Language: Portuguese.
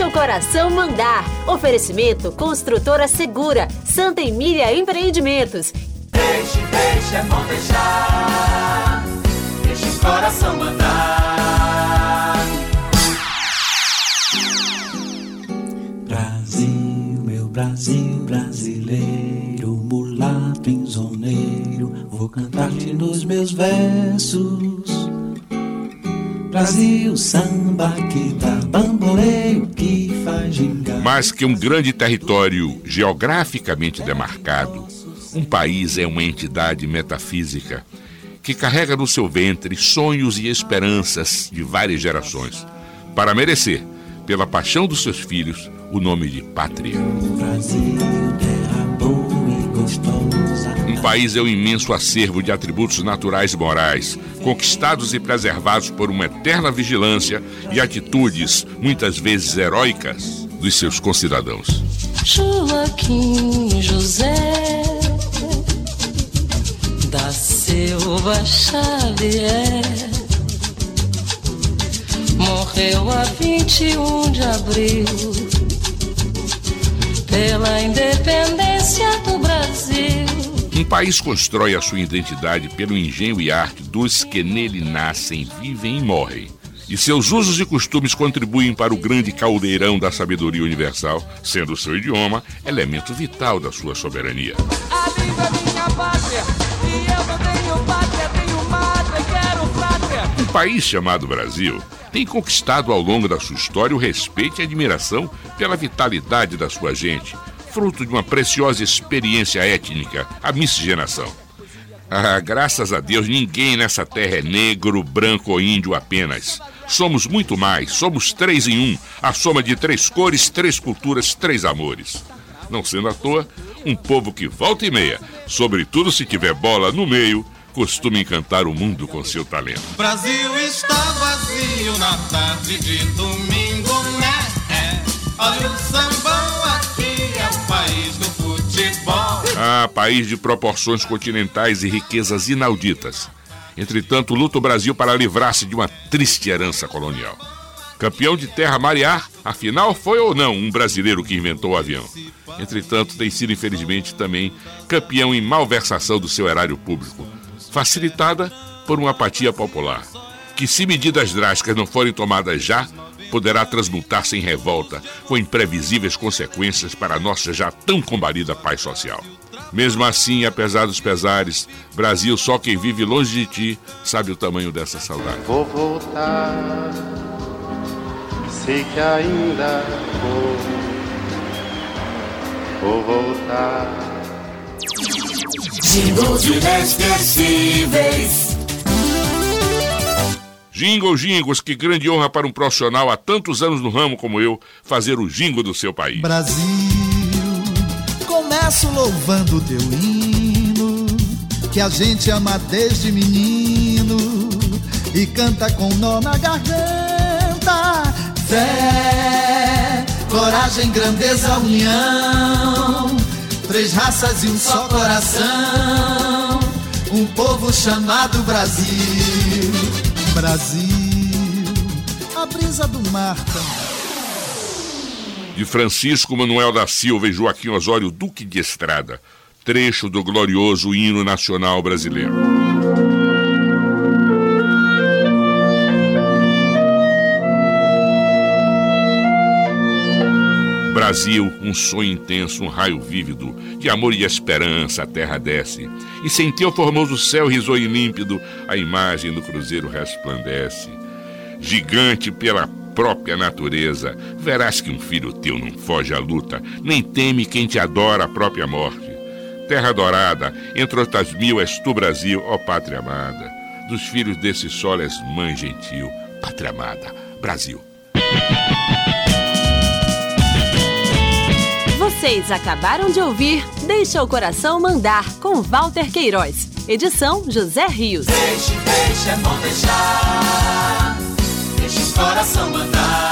Deixa o coração mandar. Oferecimento Construtora Segura, Santa Emília Empreendimentos. Deixe, deixe, é bom deixar. Deixa o coração mandar. Brasil, meu Brasil brasileiro, mulato insoneiro, vou cantar-te nos meus versos. Brasil, samba que dá bamboleio que faz gingar. Mais que um grande território geograficamente demarcado, um país é uma entidade metafísica que carrega no seu ventre sonhos e esperanças de várias gerações, para merecer, pela paixão dos seus filhos, o nome de pátria. Brasil, terra boa e gostosa. País é um imenso acervo de atributos naturais e morais, conquistados e preservados por uma eterna vigilância e atitudes, muitas vezes heróicas, dos seus concidadãos. Joaquim José da Silva Xavier morreu a 21 de abril país constrói a sua identidade pelo engenho e arte dos que nele nascem, vivem e morrem. E seus usos e costumes contribuem para o grande caldeirão da sabedoria universal, sendo o seu idioma elemento vital da sua soberania. A língua é minha pátria. E eu não tenho pátria, tenho quero pátria. Um país chamado Brasil tem conquistado ao longo da sua história o respeito e admiração pela vitalidade da sua gente, fruto de uma preciosa experiência étnica, a miscigenação. Ah, graças a Deus, ninguém nessa terra é negro, branco ou índio apenas. Somos muito mais, somos três em um, a soma de três cores, três culturas, três amores. Não sendo à toa, um povo que volta e meia, sobretudo se tiver bola no meio, costuma encantar o mundo com seu talento. Brasil está vazio na tarde de domingo, né? É. Olha o sambão Ah, país de proporções continentais e riquezas inauditas. Entretanto, luta o Brasil para livrar-se de uma triste herança colonial. Campeão de terra marear, afinal foi ou não um brasileiro que inventou o avião? Entretanto, tem sido infelizmente também campeão em malversação do seu erário público, facilitada por uma apatia popular, que se medidas drásticas não forem tomadas já, poderá transmutar-se em revolta, com imprevisíveis consequências para a nossa já tão combalida paz social. Mesmo assim, apesar dos pesares, Brasil, só quem vive longe de ti sabe o tamanho dessa saudade. Vou voltar, sei que ainda vou, vou voltar. Jingles inesquecíveis. Jingle Jingles, que grande honra para um profissional há tantos anos no ramo como eu fazer o jingle do seu país. Brasil, começo louvando o teu hino, que a gente ama desde menino e canta com nó na garganta. Fé, coragem, grandeza, união, três raças e um só coração, um povo chamado Brasil. Brasil, a brisa do mar também. De Francisco Manuel da Silva e Joaquim Osório Duque de Estrada, trecho do glorioso hino nacional brasileiro. Brasil, um sonho intenso, um raio vívido, de amor e esperança a terra desce. E sem teu formoso céu risonho e límpido, a imagem do cruzeiro resplandece. Gigante pela própria natureza, verás que um filho teu não foge à luta, nem teme quem te adora a própria morte. Terra adorada, entre outras mil és tu, Brasil, ó pátria amada. Dos filhos desse sol és mãe gentil, pátria amada, Brasil. Vocês acabaram de ouvir Deixa o Coração Mandar, com Walter Queiroz. Edição José Rios. Deixe, deixe, é bom deixar. Deixa o coração mandar.